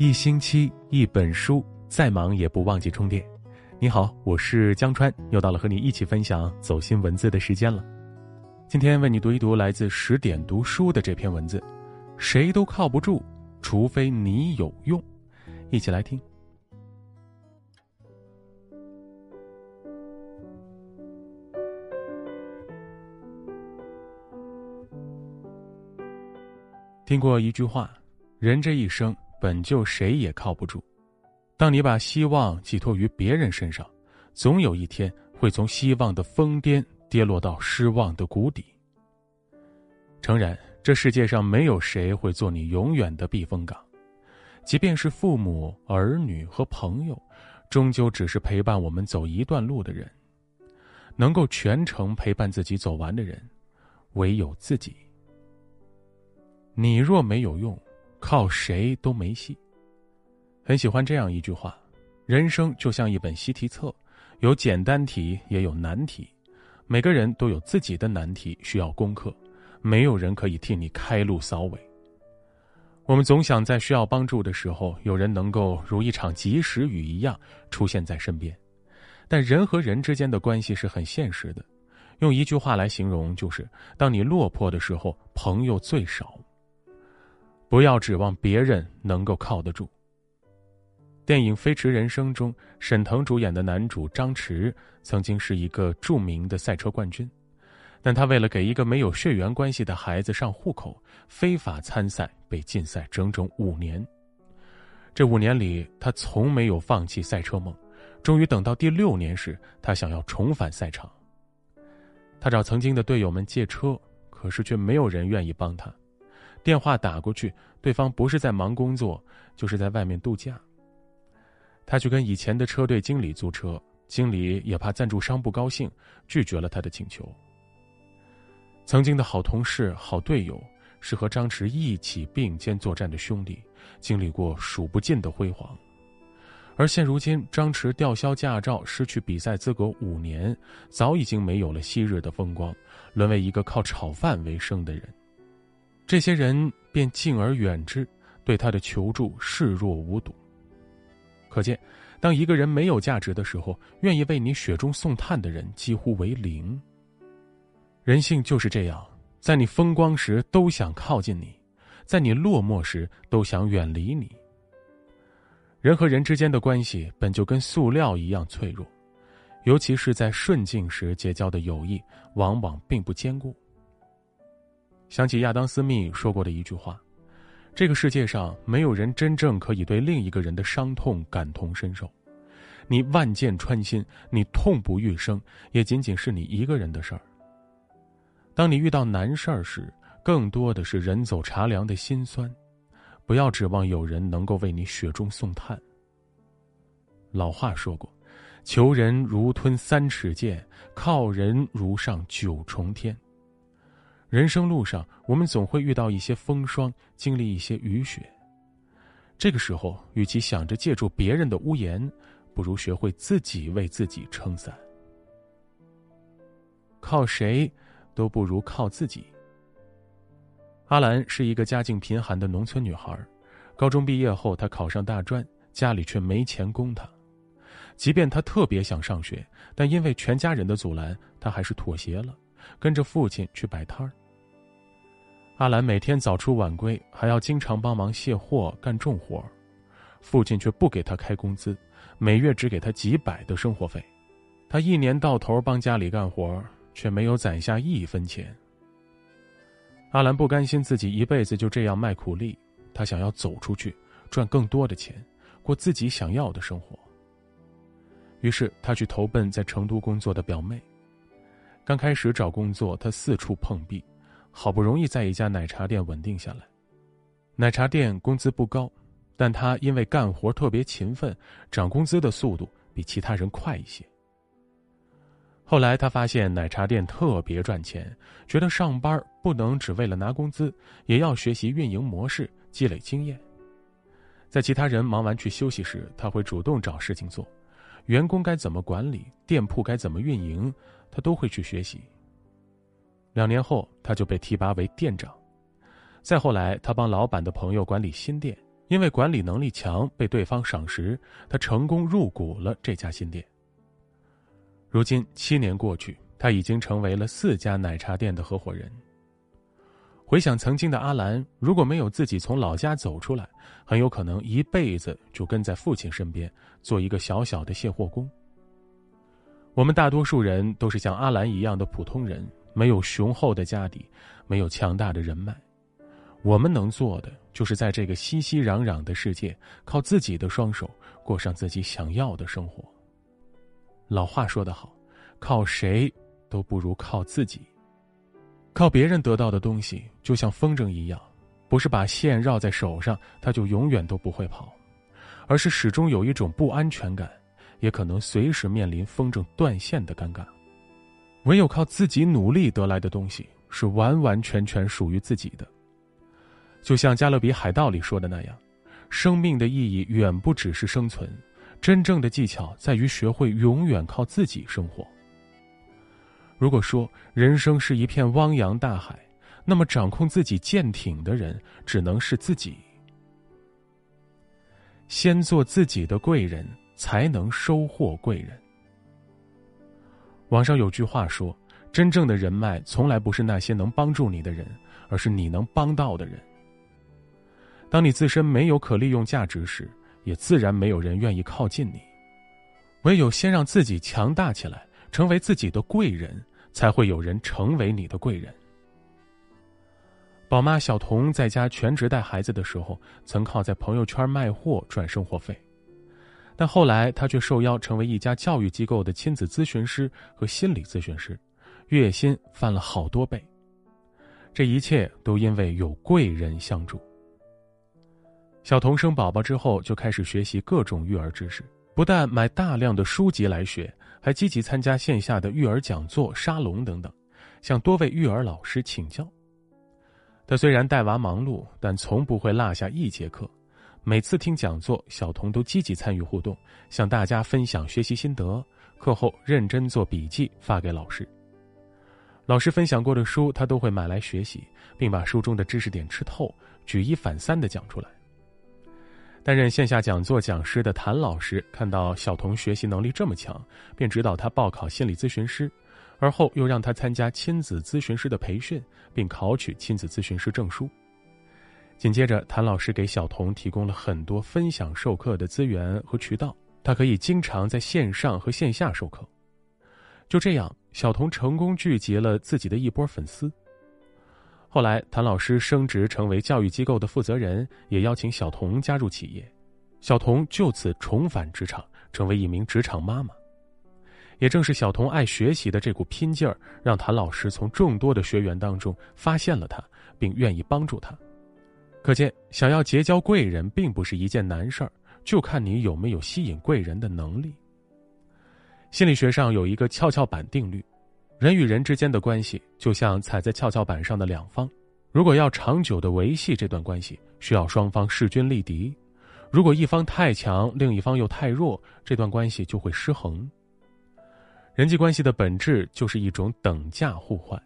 一星期一本书，再忙也不忘记充电。你好，我是江川，又到了和你一起分享走心文字的时间了。今天为你读一读来自十点读书的这篇文字：谁都靠不住，除非你有用。一起来听。听过一句话，人这一生。本就谁也靠不住，当你把希望寄托于别人身上，总有一天会从希望的疯癫跌落到失望的谷底。诚然，这世界上没有谁会做你永远的避风港，即便是父母、儿女和朋友，终究只是陪伴我们走一段路的人。能够全程陪伴自己走完的人，唯有自己。你若没有用。靠谁都没戏。很喜欢这样一句话：人生就像一本习题册，有简单题也有难题，每个人都有自己的难题需要攻克，没有人可以替你开路扫尾。我们总想在需要帮助的时候，有人能够如一场及时雨一样出现在身边，但人和人之间的关系是很现实的，用一句话来形容，就是当你落魄的时候，朋友最少。不要指望别人能够靠得住。电影《飞驰人生》中，沈腾主演的男主张弛曾经是一个著名的赛车冠军，但他为了给一个没有血缘关系的孩子上户口，非法参赛，被禁赛整整五年。这五年里，他从没有放弃赛车梦，终于等到第六年时，他想要重返赛场。他找曾经的队友们借车，可是却没有人愿意帮他。电话打过去，对方不是在忙工作，就是在外面度假。他去跟以前的车队经理租车，经理也怕赞助商不高兴，拒绝了他的请求。曾经的好同事、好队友，是和张弛一起并肩作战的兄弟，经历过数不尽的辉煌。而现如今，张弛吊销驾照，失去比赛资格五年，早已经没有了昔日的风光，沦为一个靠炒饭为生的人。这些人便敬而远之，对他的求助视若无睹。可见，当一个人没有价值的时候，愿意为你雪中送炭的人几乎为零。人性就是这样，在你风光时都想靠近你，在你落寞时都想远离你。人和人之间的关系本就跟塑料一样脆弱，尤其是在顺境时结交的友谊，往往并不坚固。想起亚当·斯密说过的一句话：“这个世界上没有人真正可以对另一个人的伤痛感同身受。你万箭穿心，你痛不欲生，也仅仅是你一个人的事儿。当你遇到难事儿时，更多的是人走茶凉的心酸。不要指望有人能够为你雪中送炭。老话说过：‘求人如吞三尺剑，靠人如上九重天。’”人生路上，我们总会遇到一些风霜，经历一些雨雪。这个时候，与其想着借助别人的屋檐，不如学会自己为自己撑伞。靠谁，都不如靠自己。阿兰是一个家境贫寒的农村女孩，高中毕业后，她考上大专，家里却没钱供她。即便她特别想上学，但因为全家人的阻拦，她还是妥协了，跟着父亲去摆摊儿。阿兰每天早出晚归，还要经常帮忙卸货、干重活，父亲却不给他开工资，每月只给他几百的生活费。他一年到头帮家里干活，却没有攒下一分钱。阿兰不甘心自己一辈子就这样卖苦力，他想要走出去，赚更多的钱，过自己想要的生活。于是他去投奔在成都工作的表妹。刚开始找工作，他四处碰壁。好不容易在一家奶茶店稳定下来，奶茶店工资不高，但他因为干活特别勤奋，涨工资的速度比其他人快一些。后来他发现奶茶店特别赚钱，觉得上班不能只为了拿工资，也要学习运营模式，积累经验。在其他人忙完去休息时，他会主动找事情做，员工该怎么管理，店铺该怎么运营，他都会去学习。两年后，他就被提拔为店长。再后来，他帮老板的朋友管理新店，因为管理能力强，被对方赏识，他成功入股了这家新店。如今七年过去，他已经成为了四家奶茶店的合伙人。回想曾经的阿兰，如果没有自己从老家走出来，很有可能一辈子就跟在父亲身边，做一个小小的卸货工。我们大多数人都是像阿兰一样的普通人，没有雄厚的家底，没有强大的人脉。我们能做的，就是在这个熙熙攘攘的世界，靠自己的双手过上自己想要的生活。老话说得好，靠谁都不如靠自己。靠别人得到的东西，就像风筝一样，不是把线绕在手上，它就永远都不会跑，而是始终有一种不安全感，也可能随时面临风筝断线的尴尬。唯有靠自己努力得来的东西，是完完全全属于自己的。就像《加勒比海盗》里说的那样，生命的意义远不只是生存，真正的技巧在于学会永远靠自己生活。如果说人生是一片汪洋大海，那么掌控自己舰艇的人只能是自己。先做自己的贵人，才能收获贵人。网上有句话说：“真正的人脉从来不是那些能帮助你的人，而是你能帮到的人。”当你自身没有可利用价值时，也自然没有人愿意靠近你。唯有先让自己强大起来，成为自己的贵人，才会有人成为你的贵人。宝妈小童在家全职带孩子的时候，曾靠在朋友圈卖货赚生活费，但后来他却受邀成为一家教育机构的亲子咨询师和心理咨询师，月薪翻了好多倍。这一切都因为有贵人相助。小童生宝宝之后，就开始学习各种育儿知识，不但买大量的书籍来学，还积极参加线下的育儿讲座、沙龙等等，向多位育儿老师请教。他虽然带娃忙碌，但从不会落下一节课。每次听讲座，小童都积极参与互动，向大家分享学习心得。课后认真做笔记，发给老师。老师分享过的书，他都会买来学习，并把书中的知识点吃透，举一反三的讲出来。担任线下讲座讲师的谭老师看到小童学习能力这么强，便指导他报考心理咨询师，而后又让他参加亲子咨询师的培训，并考取亲子咨询师证书。紧接着，谭老师给小童提供了很多分享授课的资源和渠道，他可以经常在线上和线下授课。就这样，小童成功聚集了自己的一波粉丝。后来，谭老师升职成为教育机构的负责人，也邀请小童加入企业。小童就此重返职场，成为一名职场妈妈。也正是小童爱学习的这股拼劲儿，让谭老师从众多的学员当中发现了他，并愿意帮助他。可见，想要结交贵人并不是一件难事儿，就看你有没有吸引贵人的能力。心理学上有一个跷跷板定律。人与人之间的关系就像踩在跷跷板上的两方，如果要长久的维系这段关系，需要双方势均力敌。如果一方太强，另一方又太弱，这段关系就会失衡。人际关系的本质就是一种等价互换，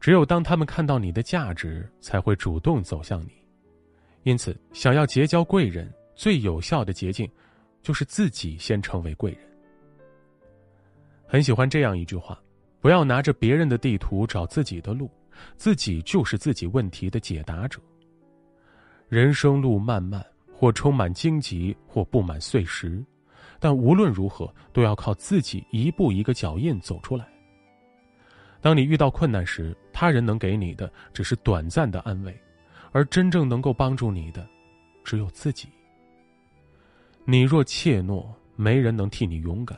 只有当他们看到你的价值，才会主动走向你。因此，想要结交贵人，最有效的捷径，就是自己先成为贵人。很喜欢这样一句话。不要拿着别人的地图找自己的路，自己就是自己问题的解答者。人生路漫漫，或充满荆棘，或布满碎石，但无论如何，都要靠自己一步一个脚印走出来。当你遇到困难时，他人能给你的只是短暂的安慰，而真正能够帮助你的，只有自己。你若怯懦，没人能替你勇敢；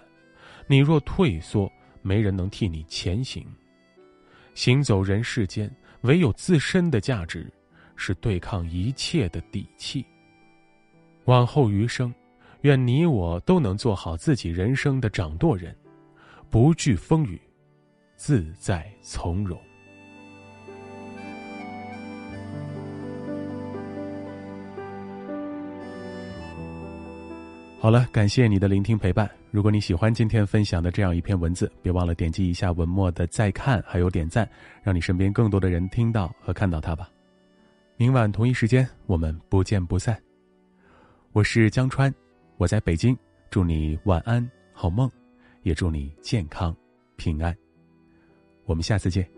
你若退缩，没人能替你前行。行走人世间，唯有自身的价值，是对抗一切的底气。往后余生，愿你我都能做好自己人生的掌舵人，不惧风雨，自在从容。好了，感谢你的聆听陪伴。如果你喜欢今天分享的这样一篇文字，别忘了点击一下文末的再看，还有点赞，让你身边更多的人听到和看到它吧。明晚同一时间，我们不见不散。我是江川，我在北京，祝你晚安好梦，也祝你健康平安。我们下次见。